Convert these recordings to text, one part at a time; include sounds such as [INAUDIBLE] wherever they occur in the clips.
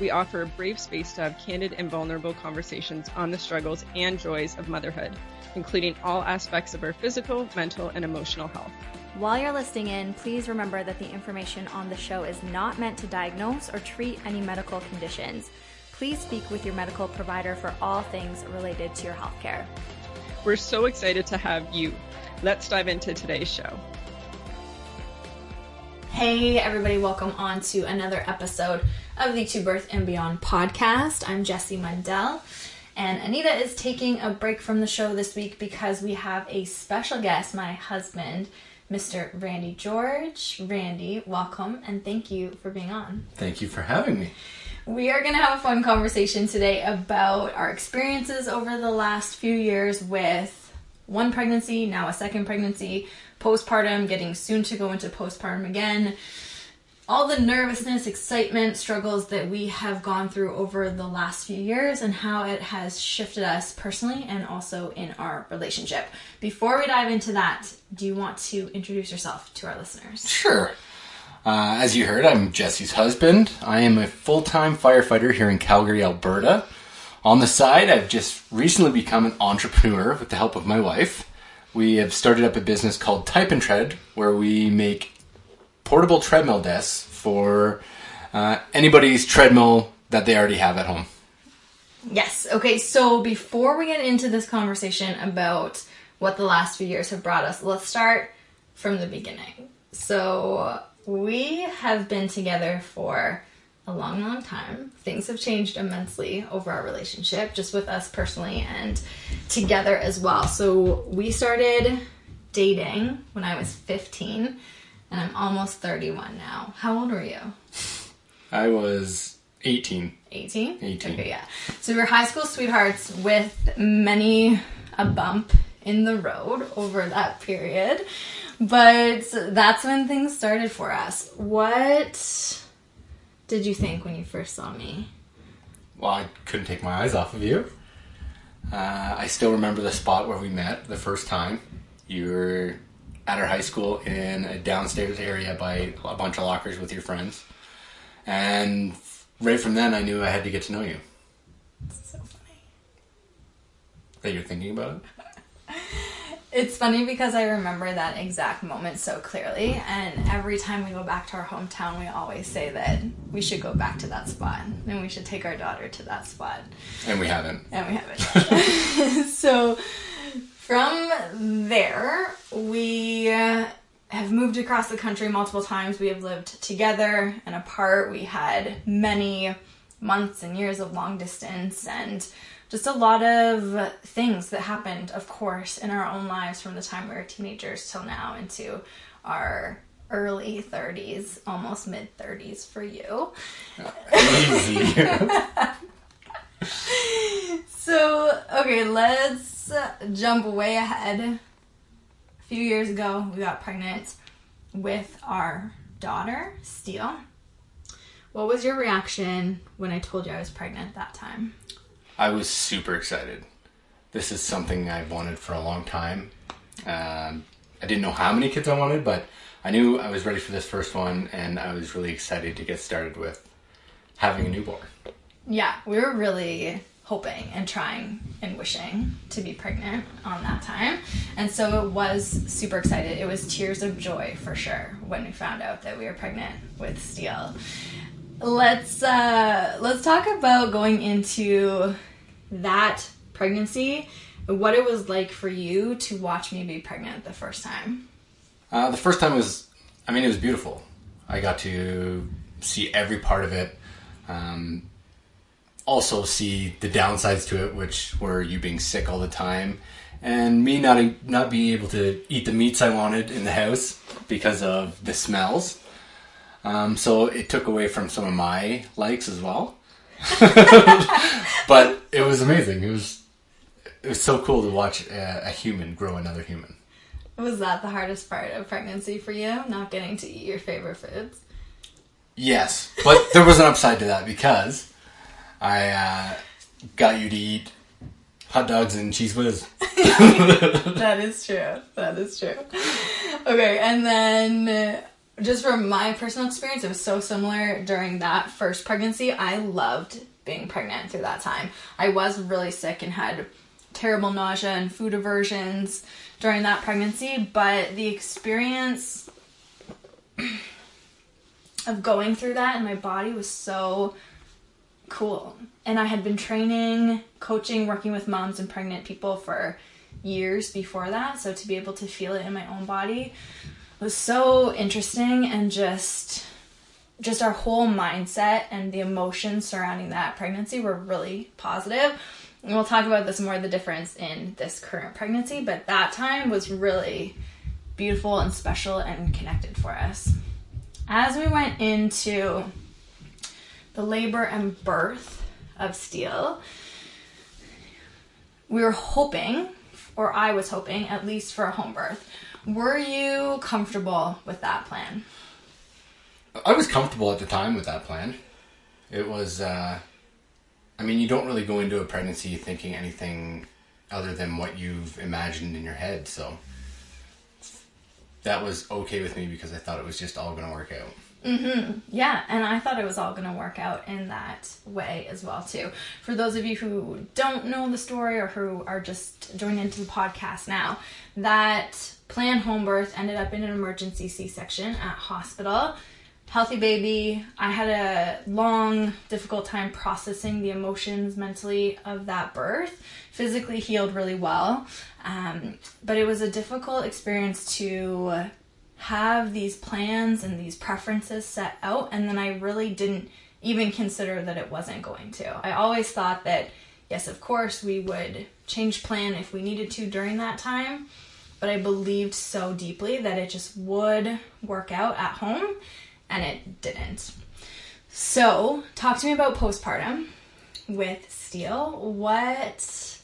We offer a brave space to have candid and vulnerable conversations on the struggles and joys of motherhood, including all aspects of our physical, mental, and emotional health. While you're listening in, please remember that the information on the show is not meant to diagnose or treat any medical conditions. Please speak with your medical provider for all things related to your healthcare. We're so excited to have you. Let's dive into today's show. Hey, everybody, welcome on to another episode of the To Birth and Beyond podcast. I'm Jessie Mundell, and Anita is taking a break from the show this week because we have a special guest, my husband, Mr. Randy George. Randy, welcome, and thank you for being on. Thank you for having me. We are going to have a fun conversation today about our experiences over the last few years with one pregnancy, now a second pregnancy, postpartum, getting soon to go into postpartum again, all the nervousness, excitement, struggles that we have gone through over the last few years and how it has shifted us personally and also in our relationship. Before we dive into that, do you want to introduce yourself to our listeners? Sure. Uh, as you heard, I'm Jessie's husband. I am a full time firefighter here in Calgary, Alberta. On the side, I've just recently become an entrepreneur with the help of my wife. We have started up a business called Type and Tread, where we make portable treadmill desks for uh, anybody's treadmill that they already have at home. Yes. Okay, so before we get into this conversation about what the last few years have brought us, let's start from the beginning. So, we have been together for a long, long time. Things have changed immensely over our relationship, just with us personally and together as well. So, we started dating when I was 15, and I'm almost 31 now. How old were you? [LAUGHS] I was 18. 18? 18. Okay, yeah. So we were high school sweethearts with many a bump in the road over that period. But that's when things started for us. What did you think when you first saw me? Well, I couldn't take my eyes off of you. Uh, I still remember the spot where we met the first time. You were at our high school in a downstairs area by a bunch of lockers with your friends. And right from then, I knew I had to get to know you. So funny. That you're thinking about it? [LAUGHS] It's funny because I remember that exact moment so clearly, and every time we go back to our hometown, we always say that we should go back to that spot and we should take our daughter to that spot. And we haven't. And we haven't. [LAUGHS] [LAUGHS] so from there, we uh, have moved across the country multiple times. We have lived together and apart. We had many months and years of long distance and just a lot of things that happened, of course, in our own lives from the time we were teenagers till now into our early 30s, almost mid 30s for you. Easy. [LAUGHS] [LAUGHS] So, okay, let's jump way ahead. A few years ago, we got pregnant with our daughter, Steele. What was your reaction when I told you I was pregnant at that time? I was super excited. This is something I've wanted for a long time. Um, I didn't know how many kids I wanted, but I knew I was ready for this first one, and I was really excited to get started with having a newborn. Yeah, we were really hoping and trying and wishing to be pregnant on that time. And so it was super excited. It was tears of joy for sure when we found out that we were pregnant with Steele. Let's uh let's talk about going into that pregnancy, what it was like for you to watch me be pregnant the first time. Uh, the first time was, I mean, it was beautiful. I got to see every part of it. Um, also see the downsides to it, which were you being sick all the time, and me not not being able to eat the meats I wanted in the house because of the smells. Um, so it took away from some of my likes as well. [LAUGHS] but it was amazing. It was it was so cool to watch a, a human grow another human. Was that the hardest part of pregnancy for you? Not getting to eat your favorite foods? Yes, but there was an upside to that because I uh, got you to eat hot dogs and Cheez Whiz. [LAUGHS] that is true. That is true. Okay, and then just from my personal experience, it was so similar during that first pregnancy. I loved being pregnant through that time. I was really sick and had terrible nausea and food aversions during that pregnancy, but the experience of going through that and my body was so cool. And I had been training, coaching, working with moms and pregnant people for years before that. So to be able to feel it in my own body was so interesting and just just our whole mindset and the emotions surrounding that pregnancy were really positive. And we'll talk about this more the difference in this current pregnancy, but that time was really beautiful and special and connected for us. As we went into the labor and birth of Steele. we were hoping, or I was hoping, at least for a home birth. Were you comfortable with that plan? I was comfortable at the time with that plan. It was, uh, I mean, you don't really go into a pregnancy thinking anything other than what you've imagined in your head, so that was okay with me because I thought it was just all going to work out. Mm-hmm. Yeah, and I thought it was all going to work out in that way as well too. For those of you who don't know the story or who are just joining into the podcast now, that planned home birth ended up in an emergency C-section at hospital. Healthy baby. I had a long, difficult time processing the emotions mentally of that birth. Physically healed really well, um, but it was a difficult experience to have these plans and these preferences set out and then I really didn't even consider that it wasn't going to. I always thought that yes, of course we would change plan if we needed to during that time, but I believed so deeply that it just would work out at home and it didn't. So, talk to me about postpartum with Steele. What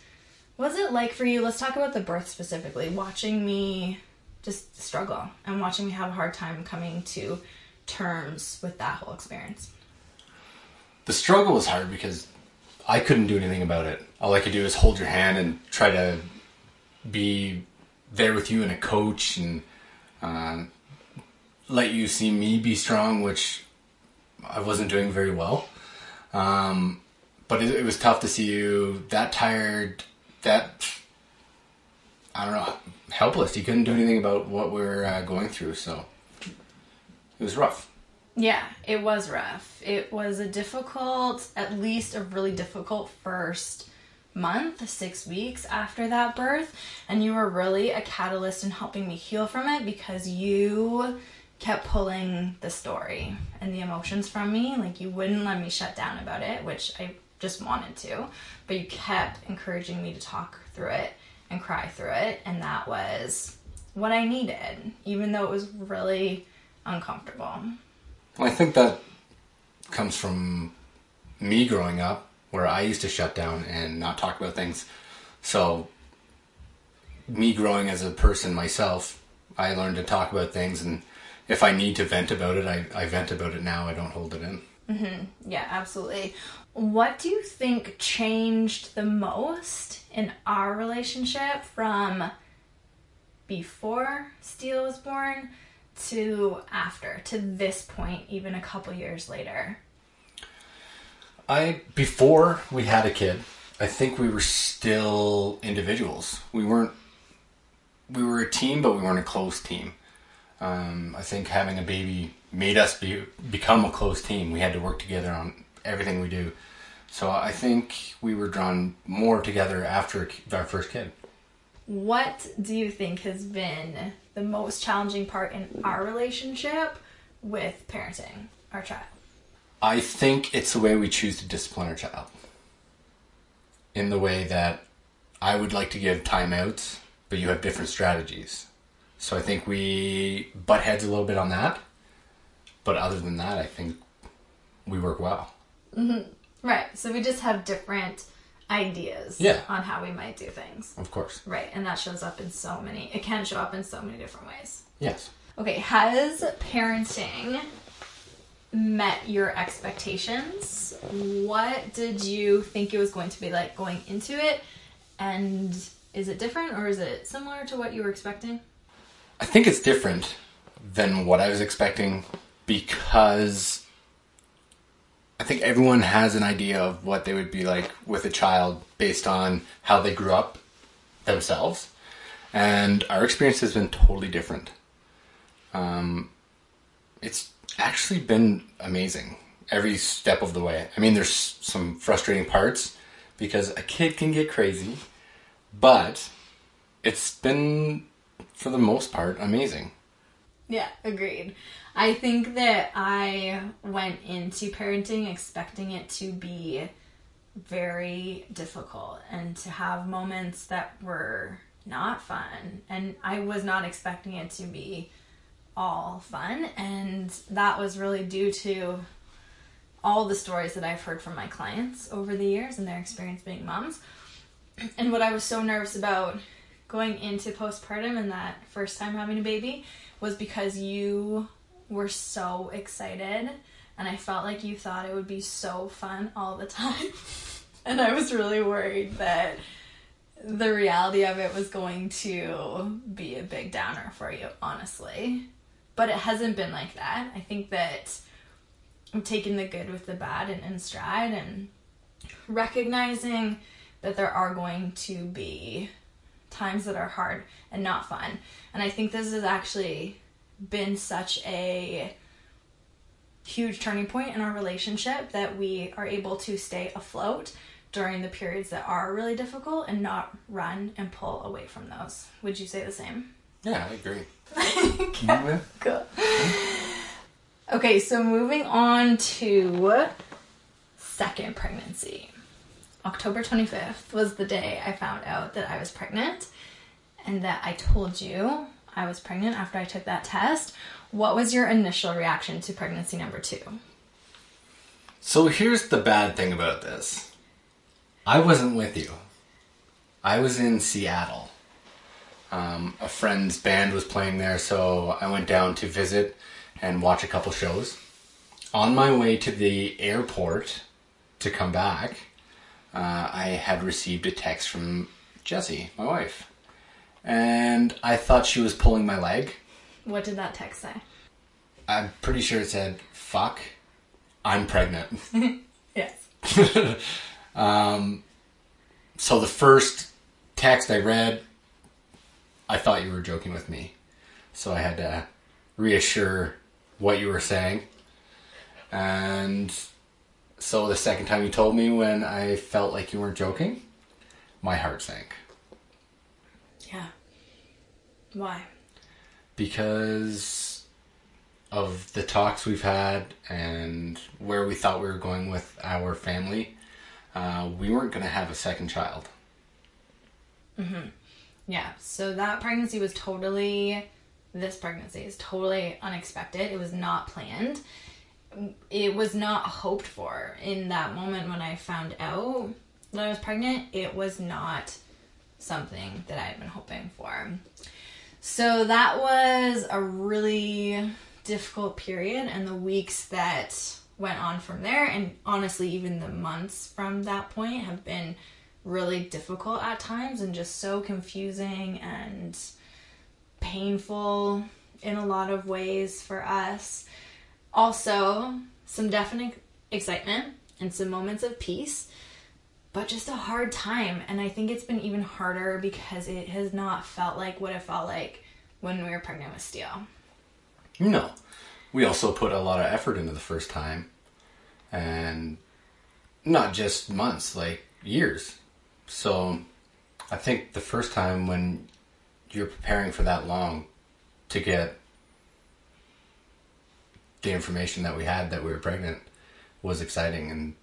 was it like for you? Let's talk about the birth specifically. Watching me just struggle and watching me have a hard time coming to terms with that whole experience. The struggle was hard because I couldn't do anything about it. All I could do is hold your hand and try to be there with you and a coach and uh, let you see me be strong, which I wasn't doing very well. Um, but it, it was tough to see you that tired, that I don't know, helpless. He couldn't do anything about what we are uh, going through, so it was rough. Yeah, it was rough. It was a difficult, at least a really difficult first month, six weeks after that birth. And you were really a catalyst in helping me heal from it because you kept pulling the story and the emotions from me. Like you wouldn't let me shut down about it, which I just wanted to, but you kept encouraging me to talk through it and cry through it. And that was what I needed, even though it was really uncomfortable. Well, I think that comes from me growing up where I used to shut down and not talk about things. So, me growing as a person myself, I learned to talk about things. And if I need to vent about it, I, I vent about it now. I don't hold it in. Mm-hmm. Yeah, absolutely. What do you think changed the most in our relationship from before Steele was born to after, to this point, even a couple years later? I before we had a kid, I think we were still individuals. We weren't. We were a team, but we weren't a close team. Um, I think having a baby made us be, become a close team. We had to work together on everything we do. So I think we were drawn more together after our first kid. What do you think has been the most challenging part in our relationship with parenting our child? I think it's the way we choose to discipline our child. In the way that I would like to give timeouts, but you have different strategies. So I think we butt heads a little bit on that. But other than that, I think we work well. Mm-hmm. Right. So we just have different ideas Yeah. on how we might do things. Of course. Right. And that shows up in so many, it can show up in so many different ways. Yes. Okay. Has parenting met your expectations? What did you think it was going to be like going into it? And is it different or is it similar to what you were expecting? I think it's different than what I was expecting because I think everyone has an idea of what they would be like with a child based on how they grew up themselves. And our experience has been totally different. Um, it's actually been amazing every step of the way. I mean, there's some frustrating parts because a kid can get crazy, but it's been, for the most part, amazing. Yeah, agreed. I think that I went into parenting expecting it to be very difficult and to have moments that were not fun. And I was not expecting it to be all fun. And that was really due to all the stories that I've heard from my clients over the years and their experience being moms. And what I was so nervous about going into postpartum and that first time having a baby was because you were so excited and I felt like you thought it would be so fun all the [LAUGHS] time. and I was really worried that the reality of it was going to be a big downer for you, honestly. But it hasn't been like that. I think that I'm taking the good with the bad and in stride and recognizing that there are going to be times that are hard and not fun. And I think this has actually been such a huge turning point in our relationship that we are able to stay afloat during the periods that are really difficult and not run and pull away from those. Would you say the same? Yeah, I agree. [LAUGHS] Cool. Okay, so moving on to second pregnancy. October 25th was the day I found out that I was pregnant and that I told you I was pregnant after I took that test. What was your initial reaction to pregnancy number two? So here's the bad thing about this. I wasn't with you. I was in Seattle. Um, a friend's band was playing there, so I went down to visit and watch a couple shows. On my way to the airport to come back, uh, I had received a text from Jessie, my wife. And I thought she was pulling my leg. What did that text say? I'm pretty sure it said, fuck, I'm pregnant. [LAUGHS] [LAUGHS] Yes. So the first text I read, I thought you were joking with me. So I had to reassure what you were saying. And so the second time you told me when I felt like you weren't joking, my heart sank. Yeah. Why? Because of the talks we've had and where we thought we were going with our family, uh, we weren't going to have a second child. Yeah, so that pregnancy was totally, this pregnancy is totally unexpected. It was not planned. It was not hoped for. In that moment when I found out that I was pregnant, it was not something that I had been hoping for. So that was a really difficult period, and the weeks that went on from there, and honestly, even the months from that point, have been really difficult at times and just so confusing and painful in a lot of ways for us. Also, some definite excitement and some moments of peace, but just a hard time. And I think it's been even harder because it has not felt like what it felt like when we were pregnant with Steele. No. We also put a lot of effort into the first time. And not just months, like years. So I think the first time when you're preparing for that long to get the information that we had that we were pregnant was exciting and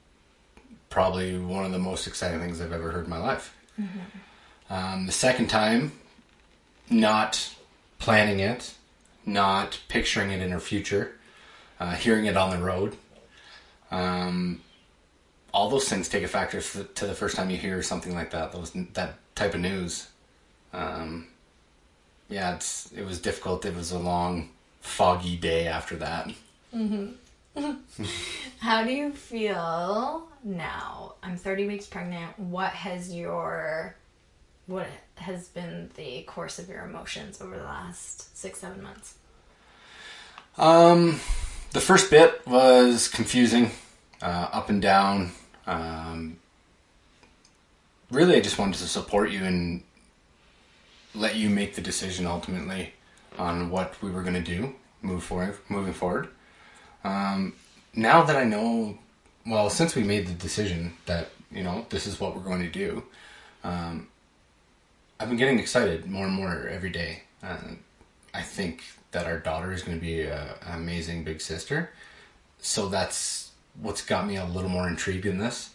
probably one of the most exciting things I've ever heard in my life. Um, the second time, not planning it, not picturing it in our future, uh, hearing it on the road. Um, all those things take a factor f- to the first time you hear something like that. Those that type of news. Um, yeah, it's it was difficult. It was a long, foggy day after that. How do you feel now? I'm 30 weeks pregnant. What has your what has been the course of your emotions over the last six, seven months? Um, the first bit was confusing, uh, up and down. Um, really, I just wanted to support you and let you make the decision ultimately on what we were going to do, move forward, moving forward. Um, now that I know, well, since we made the decision that you know this is what we're going to do, um, I've been getting excited more and more every day. Uh, I think that our daughter is going to be a, an amazing big sister. So that's what's got me a little more intrigued in this.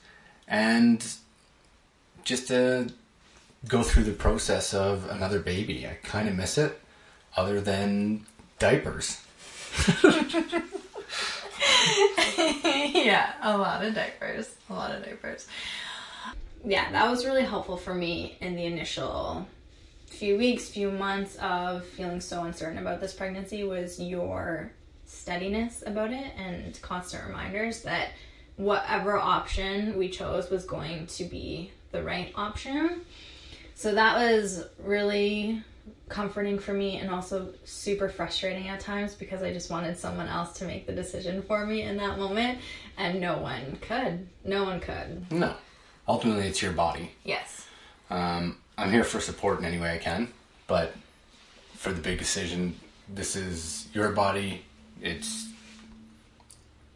And just to go through the process of another baby, I kind of miss it, other than diapers. [LAUGHS] [LAUGHS] yeah, a lot of diapers. A lot of diapers. yeah, that was really helpful for me in the initial few weeks, few months of feeling so uncertain about this pregnancy was your steadiness about it and constant reminders that whatever option we chose was going to be the right option. So that was really comforting for me and also super frustrating at times because I just wanted someone else to make the decision for me in that moment and no one could. No one could. No. Ultimately, it's your body. Yes. Um, I'm here for support in any way I can, but for the big decision, this is your body. It's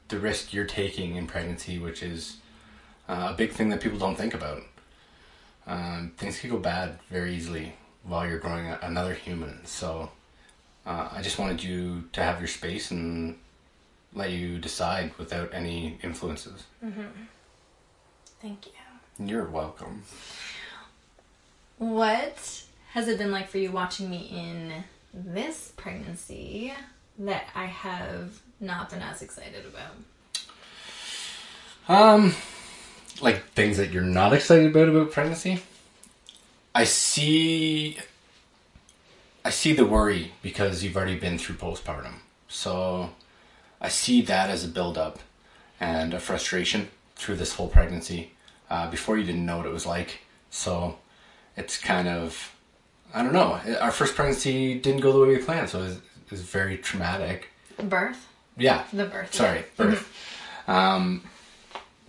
the risk you're taking in pregnancy, which is uh, a big thing that people don't think about. Um, things can go bad very easily while you're growing another human. So uh, I just wanted you to have your space and let you decide without any influences. Thank you. You're welcome. What has it been like for you watching me in this pregnancy that I have not been as excited about? Um, like things that you're not excited about about pregnancy. I see. I see the worry because you've already been through postpartum, so I see that as a buildup and a frustration through this whole pregnancy. Uh, before you didn't know what it was like, so it's kind of I don't know. Our first pregnancy didn't go the way we planned, so it was, it was very traumatic. Birth? Yeah, The birth. Sorry, birth. Um,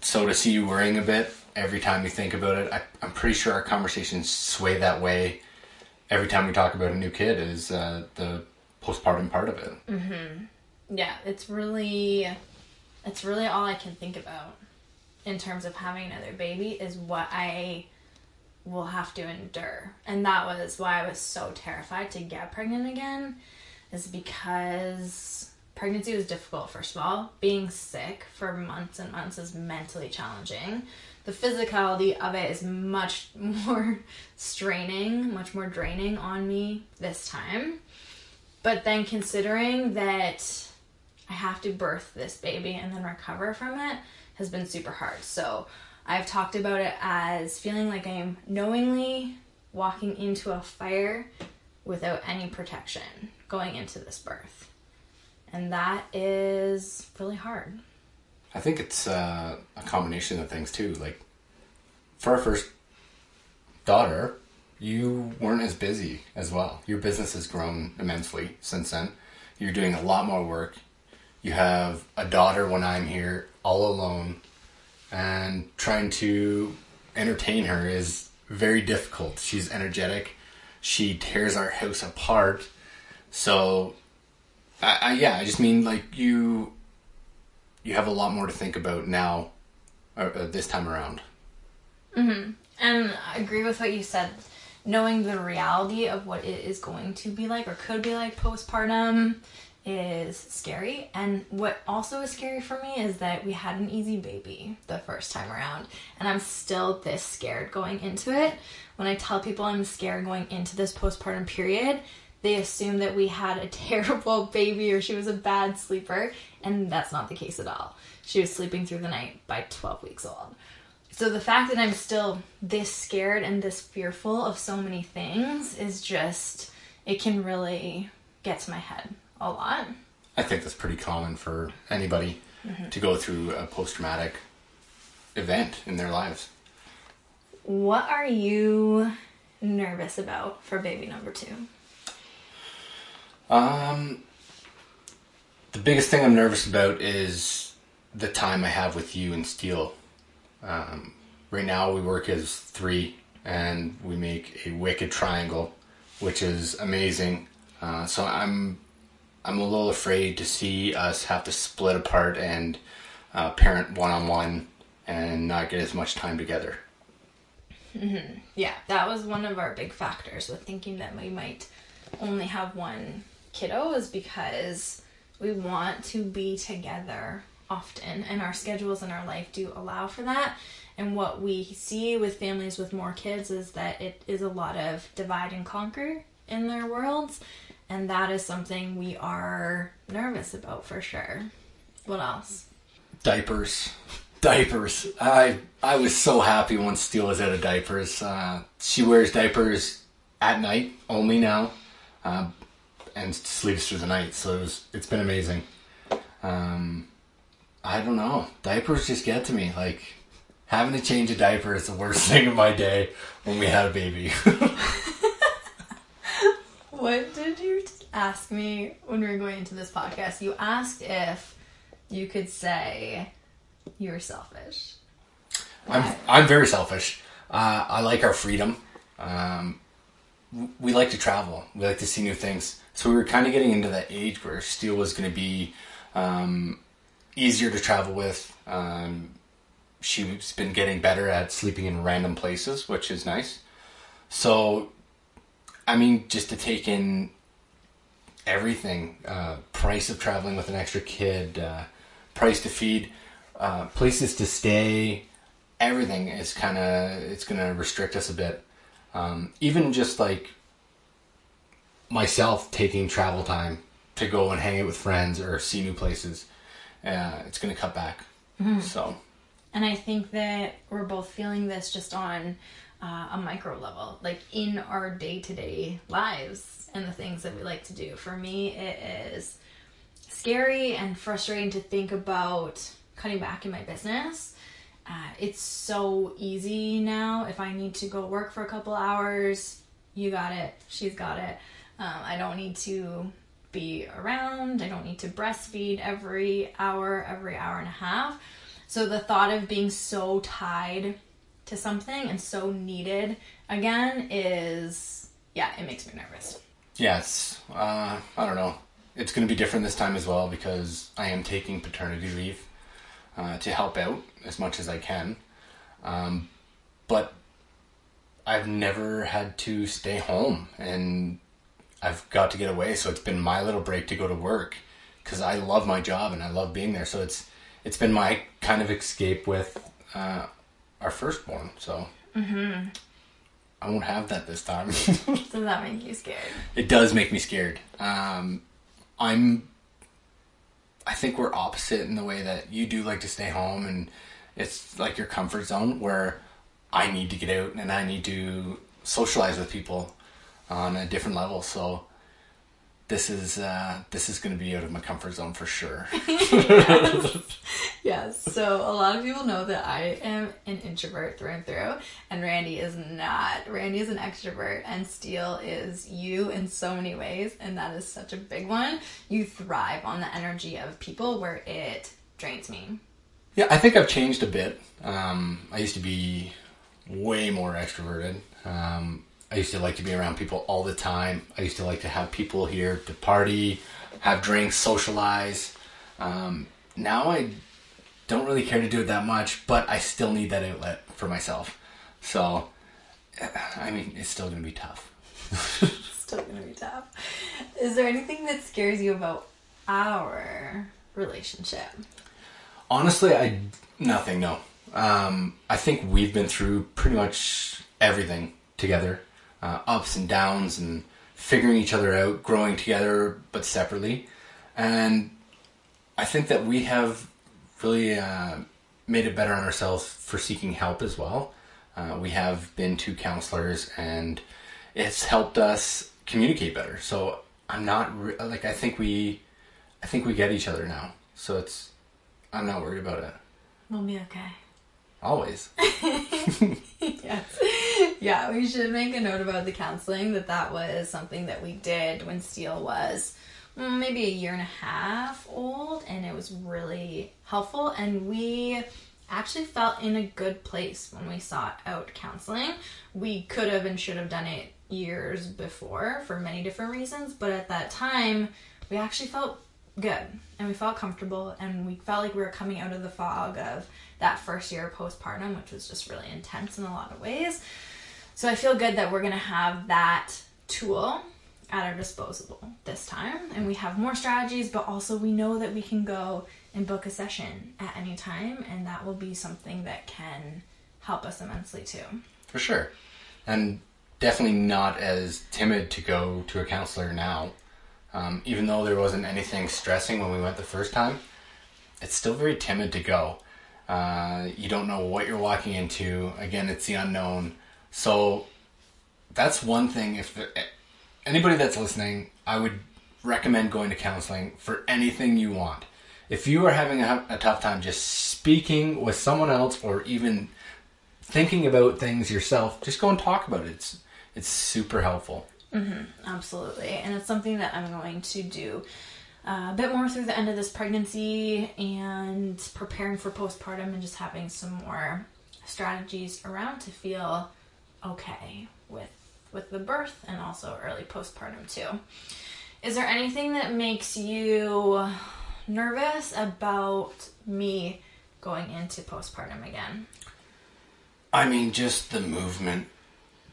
so to see you worrying a bit every time you think about it, I, I'm pretty sure our conversations sway that way every time we talk about a new kid is uh, the postpartum part of it. Mm-hmm. Yeah, it's really it's really all I can think about in terms of having another baby is what I will have to endure. And that was why I was so terrified to get pregnant again is because pregnancy was difficult first of all. Being sick for months and months is mentally challenging. The physicality of it is much [LAUGHS] more straining, much more draining on me this time. But then considering that I have to birth this baby and then recover from it has been super hard. So I've talked about it as feeling like I'm knowingly walking into a fire without any protection going into this birth. And that is really hard. I think it's uh, a combination of things too. Like for our first daughter, you weren't as busy as well. Your business has grown immensely since then. You're doing a lot more work. You have a daughter when I'm here all alone, and trying to entertain her is very difficult. She's energetic. She tears our house apart. So, I, I yeah, I just mean like you you have a lot more to think about now, or, uh, this time around. Mhm, And I agree with what you said. Knowing the reality of what it is going to be like or could be like postpartum is scary. And what also is scary for me is that we had an easy baby the first time around. And I'm still this scared going into it. When I tell people I'm scared going into this postpartum period, they assume that we had a [LAUGHS] terrible baby or she was a bad sleeper, and that's not the case at all. She was sleeping through the night by 12 weeks old. So the fact that I'm still this scared and this fearful of so many things is just, it can really get to my head a lot. I think that's pretty common for anybody to go through a post traumatic event in their lives. What are you nervous about for baby number two? Um, the biggest thing I'm nervous about is the time I have with you and Steele. Um, right now, we work as three, and we make a wicked triangle, which is amazing. Uh, so I'm I'm a little afraid to see us have to split apart and uh, parent one on one and not get as much time together. Yeah, that was one of our big factors with thinking that we might only have one kiddo is because we want to be together often and our schedules and our life do allow for that. And what we see with families with more kids is that it is a lot of divide and conquer in their worlds. And that is something we are nervous about for sure. What else? diapers diapers i i was so happy when steele was out of diapers uh, she wears diapers at night only now um, and sleeps through the night so it was it's been amazing um, i don't know diapers just get to me like having to change a diaper is the worst [LAUGHS] thing of my day when we had a baby [LAUGHS] What did you ask me when we were going into this podcast? You asked if you could say you're selfish. I'm I'm very selfish. Uh, I like our freedom. Um, we like to travel. We like to see new things. So we were kind of getting into that age where Steele was going to be um, easier to travel with. Um, she's been getting better at sleeping in random places, which is nice. So, I mean, just to take in everything uh, price of traveling with an extra kid, uh, price to feed, uh, places to stay, everything is kind of it's going to restrict us a bit. Um, even just like myself taking travel time to go and hang out with friends or see new places, uh, it's going to cut back. So And I think that we're both feeling this just on uh, a micro level, like in our day to day lives and the things that we like to do. For me, it is scary and frustrating to think about cutting back in my business. Uh, it's so easy now. If I need to go work for a couple hours, you got it. She's got it. Um, I don't need to be around. I don't need to breastfeed every hour, every hour and a half. So the thought of being so tied to something and so needed again is, yeah, it makes me nervous. yes, uh, I don't know. It's going to be different this time as well because I am taking paternity leave uh, to help out as much as I can. Um, but I've never had to stay home and I've got to get away. So it's been my little break to go to work because I love my job and I love being there. So it's it's been my kind of escape with uh, our firstborn. So I won't have that this time. [LAUGHS] Does that make you scared? it does make me scared. Um, I'm. I think we're opposite in the way that you do like to stay home and it's like your comfort zone where I need to get out and I need to socialize with people on a different level. So this is uh, this is going to be out of my comfort zone for sure. [LAUGHS] Yes. So a lot of people know that I am an introvert through and through, and Randy is not. Randy is an extrovert, and Steele is you in so many ways, and that is such a big one. You thrive on the energy of people where it drains me. Yeah, I think I've changed a bit. Um, I used to be way more extroverted. Um, I used to like to be around people all the time. I used to like to have people here to party, have drinks, socialize. Um, now I don't really care to do it that much, but I still need that outlet for myself. So, [SIGHS] I mean, it's still going to be tough. [LAUGHS] Still gonna be tough. Is there anything that scares you about our relationship? Honestly, I nothing. No, um, I think we've been through pretty much everything together, uh, ups and downs, and figuring each other out, growing together but separately. And I think that we have really uh, made it better on ourselves for seeking help as well. Uh, we have been to counselors and it's helped us communicate better. So I'm not re- like I think we I think we get each other now. So it's I'm not worried about it. We'll be okay. Always. [LAUGHS] [LAUGHS] yes. [LAUGHS] Yeah, we should make a note about the counseling that that was something that we did when Steele was mm, maybe a year and a half old, and it was really helpful. And we actually felt in a good place when we sought out counseling. We could have and should have done it years before for many different reasons, but at that time, we actually felt good and we felt comfortable and we felt like we were coming out of the fog of that first year postpartum, which was just really intense in a lot of ways. So I feel good that we're to have that tool at our disposal this time and we have more strategies, but also we know that we can go and book a session at any time and that will be something that can help us immensely too. For sure. And definitely not as timid to go to a counselor now. Um, even though there wasn't anything stressing when we went the first time, it's still very timid to go. Uh, you don't know what you're walking into. Again, it's the unknown. So that's one thing. If there, anybody that's listening, I would recommend going to counseling for anything you want. If you are having a, a tough time just speaking with someone else or even thinking about things yourself, just go and talk about it. It's, it's super helpful. Mm-hmm, absolutely. And it's something that I'm going to do uh, a bit more through the end of this pregnancy and preparing for postpartum and just having some more strategies around to feel okay with with the birth and also early postpartum too. Is there anything that makes you nervous about me going into postpartum again? I mean, just the movement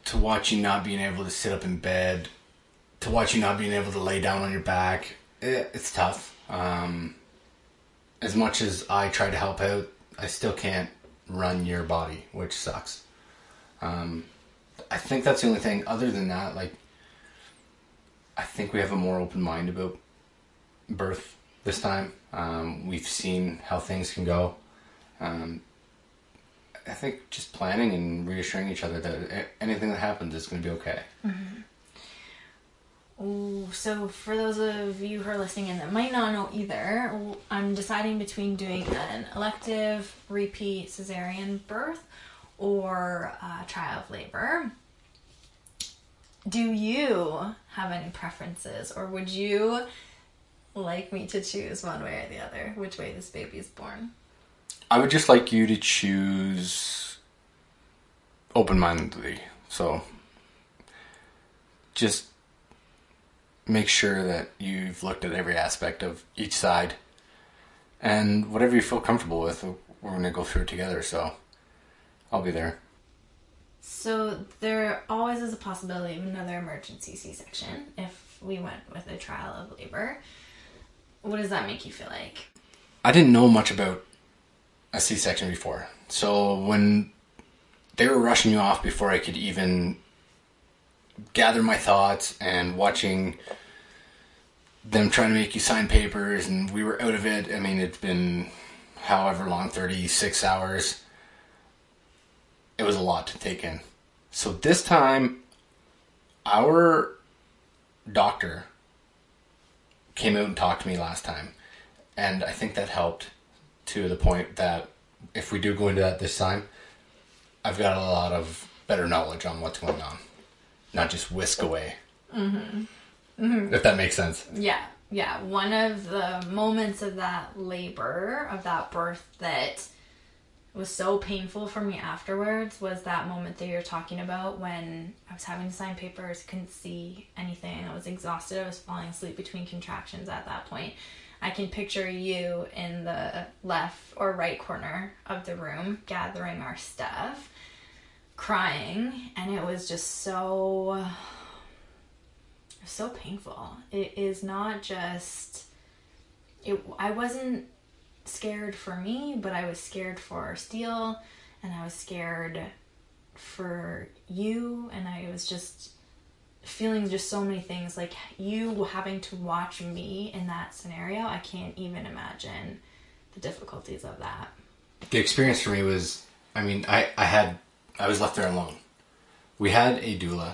to watch you not being able to sit up in bed, to watch you not being able to lay down on your back, it, it's tough. Um, as much as I try to help out, I still can't run your body, which sucks. Um, I think that's the only thing. Other than that, like, I think we have a more open mind about birth this time. Um, we've seen how things can go. Um, I think just planning and reassuring each other that anything that happens is going to be okay. Mm-hmm. So for those of you who are listening and that might not know either, I'm deciding between doing an elective repeat cesarean birth or uh, trial of labor. Do you have any preferences, or would you like me to choose one way or the other, which way this baby is born? I would just like you to choose open mindedly. So just make sure that you've looked at every aspect of each side and whatever you feel comfortable with, we're going to go through it together. So I'll be there. So there always is a possibility of another emergency C section if we went with a trial of labor. What does that make you feel like? I didn't know much about a C section before. So when they were rushing you off before I could even gather my thoughts and watching them trying to make you sign papers and we were out of it. I mean, it's been however long 36 hours. It was a lot to take in. So this time, our doctor came out and talked to me last time. And I think that helped to the point that if we do go into that this time, I've got a lot of better knowledge on what's going on, not just whisk away. Mm-hmm. Mm-hmm. If that makes sense. Yeah, yeah. One of the moments of that labor, of that birth, that was so painful for me afterwards was that moment that you're talking about when I was having to sign papers, couldn't see anything, I was exhausted, I was falling asleep between contractions at that point. I can picture you in the left or right corner of the room gathering our stuff, crying, and it was just so so painful. It is not just it I wasn't scared for me, but I was scared for Steele and I was scared for you and I was just feeling just so many things. Like you having to watch me in that scenario, I can't even imagine the difficulties of that. The experience for me was, I mean, I, I had, I was left there alone. We had a doula.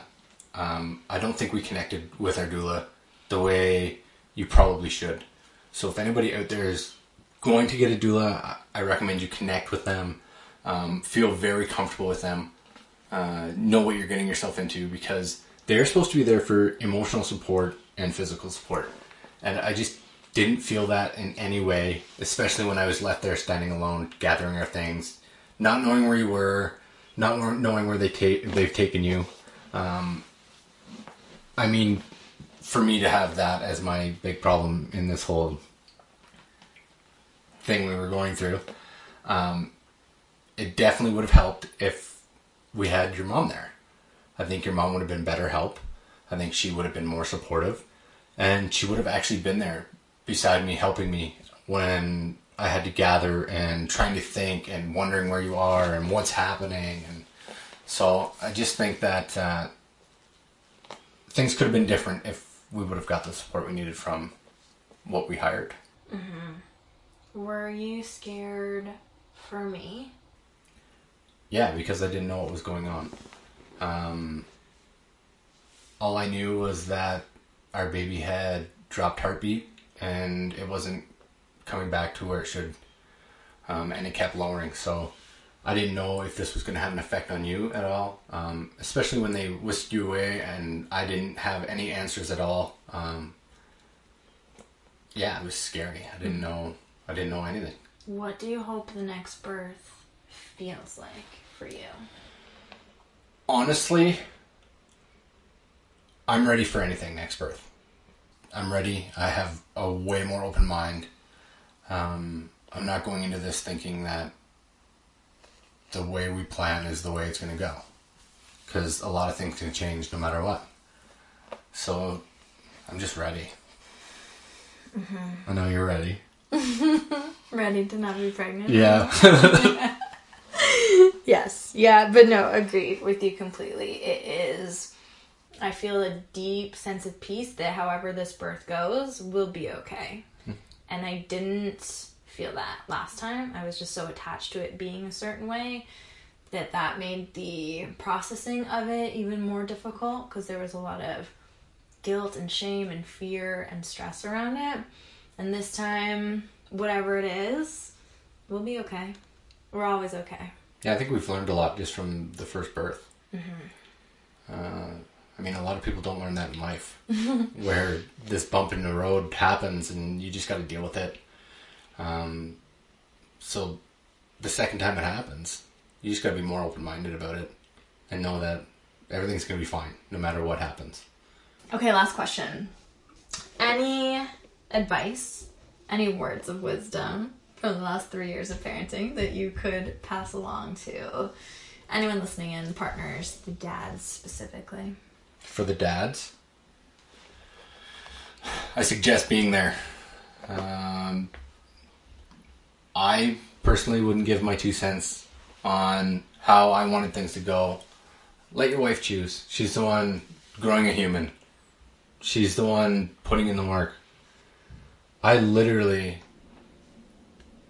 Um, I don't think we connected with our doula the way you probably should. So if anybody out there is going to get a doula, I- recommend you connect with them. Um, feel very comfortable with them. Uh, know what you're getting yourself into because they're supposed to be there for emotional support and physical support. And I just didn't feel that in any way, especially when I was left there standing alone, gathering our things, not knowing where you were, not knowing where they ta- they've taken you. Um, I mean, for me to have that as my big problem in this whole thing we were going through, um, it definitely would have helped if we had your mom there. I think your mom would have been better help. I think she would have been more supportive. And she would have actually been there beside me, helping me when I had to gather and trying to think and wondering where you are and what's happening. And so I just think that uh, things could have been different if we would have got the support we needed from what we hired. Were you scared for me? Yeah, because I didn't know what was going on. Um, all I knew was that our baby had dropped heartbeat and it wasn't coming back to where it should. Um, and it kept lowering. So I didn't know if this was going to have an effect on you at all, um, especially when they whisked you away and I didn't have any answers at all. Um, yeah, it was scary. I didn't know. I didn't know anything. What do you hope the next birth feels like for you? honestly, I'm ready for anything next birth. I'm ready. I have a way more open mind. Um, I'm not going into this thinking that the way we plan is the way it's going to go. Because a lot of things can change no matter what. So I'm just ready. I know you're ready. [LAUGHS] Ready to not be pregnant? Yeah. [LAUGHS] Yes. Yeah, but no, agreed with you completely. It is. I feel a deep sense of peace that however this birth goes will be okay. Hmm. and I didn't feel that last time. I was just so attached to it being a certain way that that made the processing of it even more difficult because there was a lot of guilt and shame and fear and stress around it. And this time, whatever it is, we'll be okay. We're always okay. Yeah, I think we've learned a lot just from the first birth. Uh, I mean, a lot of people don't learn that in life, [LAUGHS] where this bump in the road happens and you just got to deal with it. Um, so, the second time it happens, you just got to be more open minded about it and know that everything's going to be fine no matter what happens. Okay, last question. Any advice, any words of wisdom from the last three years of parenting that you could pass along to anyone listening in, partners, the dads specifically? For the dads, I suggest being there. Um, I personally wouldn't give my two cents on how I wanted things to go. Let your wife choose. She's the one growing a human. She's the one putting in the work. I literally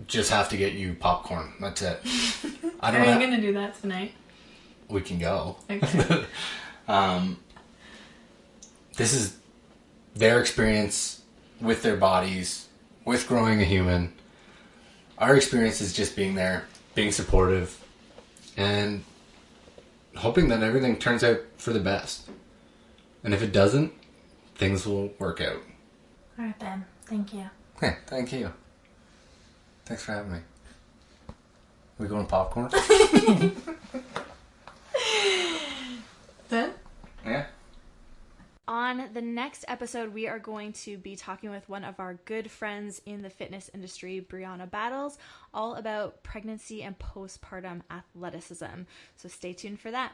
just have to get you popcorn. That's it. [LAUGHS] I Are don't. you ha- gonna do that tonight? we can go. Okay. [LAUGHS] um, this is their experience with their bodies, with growing a human. Our experience is just being there, being supportive, and hoping that everything turns out for the best. And if it doesn't, things will work out. All right, Ben. Thank you. Hey, thank you. Thanks for having me. We going popcorn? [LAUGHS] then? yeah. On the next episode, we are going to be talking with one of our good friends in the fitness industry, Brianna Battles, all about pregnancy and postpartum athleticism. So stay tuned for that.